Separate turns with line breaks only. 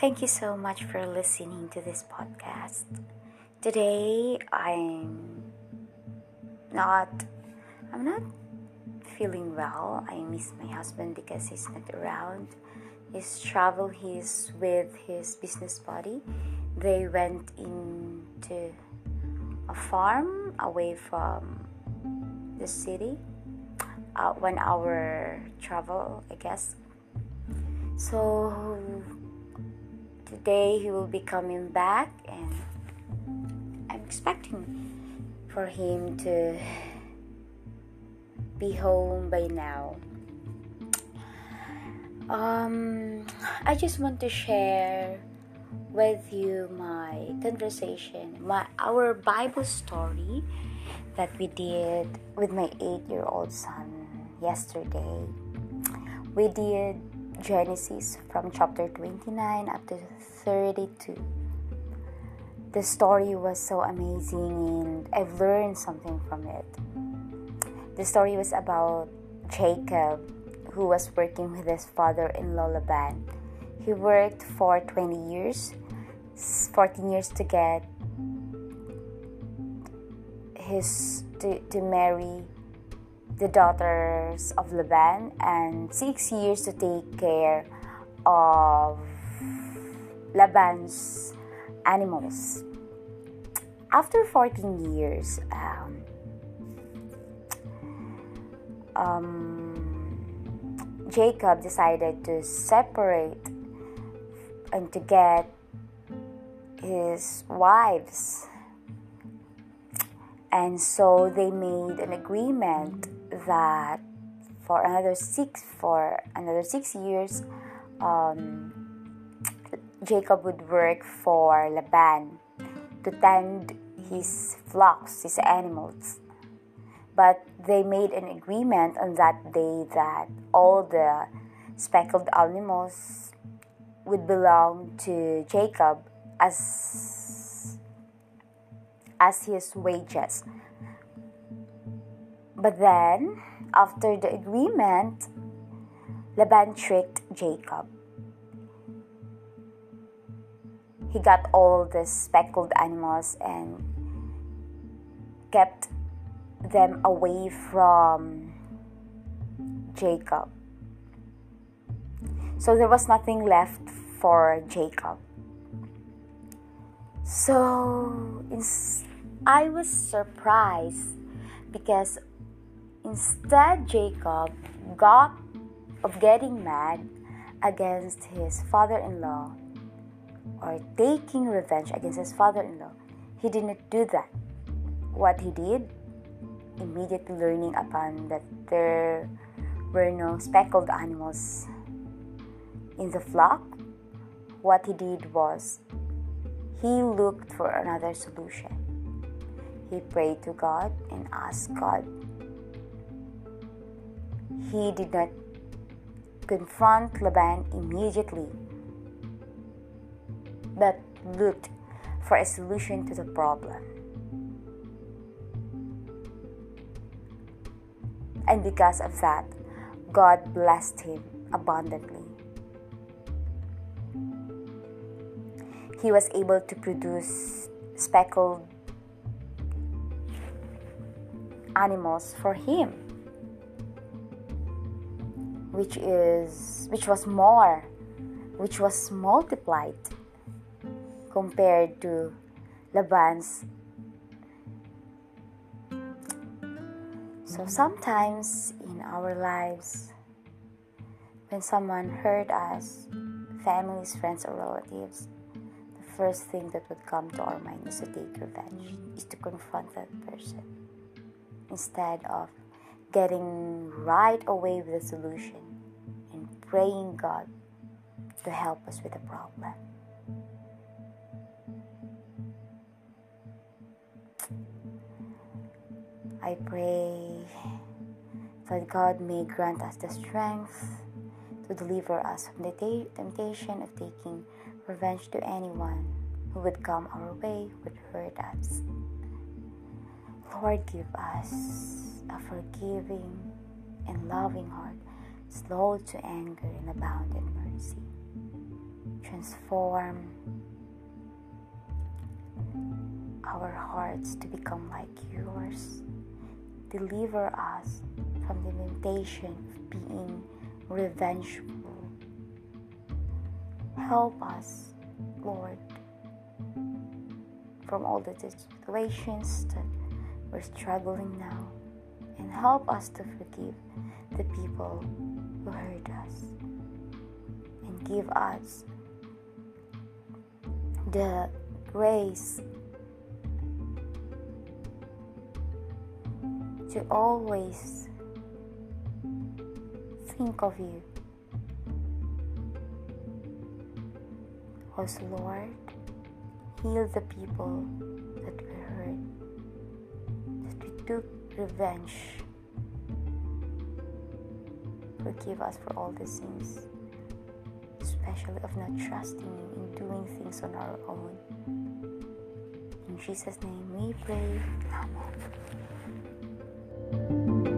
Thank you so much for listening to this podcast. Today I'm not I'm not feeling well. I miss my husband because he's not around. His travel he's with his business buddy. They went into a farm away from the city. Uh, one hour travel, I guess. So today he will be coming back, and I'm expecting for him to be home by now. Um, I just want to share with you my conversation, my our Bible story that we did with my eight-year-old son yesterday. We did Genesis from chapter 29 up to 32. The story was so amazing and I've learned something from it. The story was about Jacob, who was working with his father in Laban. He worked for 20 years, 14 years to get his to, to marry the daughters of Laban and six years to take care of Laban's animals. After 14 years, um, um, Jacob decided to separate and to get his wives. And so they made an agreement that for another six for another six years, um, Jacob would work for Laban to tend his flocks, his animals but they made an agreement on that day that all the speckled animals would belong to Jacob as as his wages. But then, after the agreement, Laban tricked Jacob. He got all the speckled animals and kept them away from Jacob. So there was nothing left for Jacob. So I was surprised because instead Jacob got of getting mad against his father-in-law or taking revenge against his father-in-law, he didn't do that. What he did immediately learning upon that there were no speckled animals in the flock, what he did was he looked for another solution. He prayed to God and asked God. He did not confront Laban immediately, but looked for a solution to the problem. and because of that, God blessed him abundantly. He was able to produce speckled animals for him which is which was more which was multiplied compared to Laban's. So sometimes in our lives, when someone hurt us, families, friends, or relatives, the first thing that would come to our mind is to take revenge, is to confront that person. Instead of getting right away with a solution praying God to help us with the problem. I pray that God may grant us the strength to deliver us from the temptation of taking revenge to anyone who would come our way would hurt us. Lord, give us a forgiving and loving heart, slow to anger and abound in mercy. transform our hearts to become like yours. Deliver us from the temptation of being revengeful. Help us, Lord, from all the situations that we're struggling now, and help us to forgive the people who hurt us, and give us the grace to always think of you. Also, Lord, heal the people that we hurt, that we took revenge. Forgive us for all the sins, especially of not trusting you and doing things on our own. In Jesus' name we pray. Amen.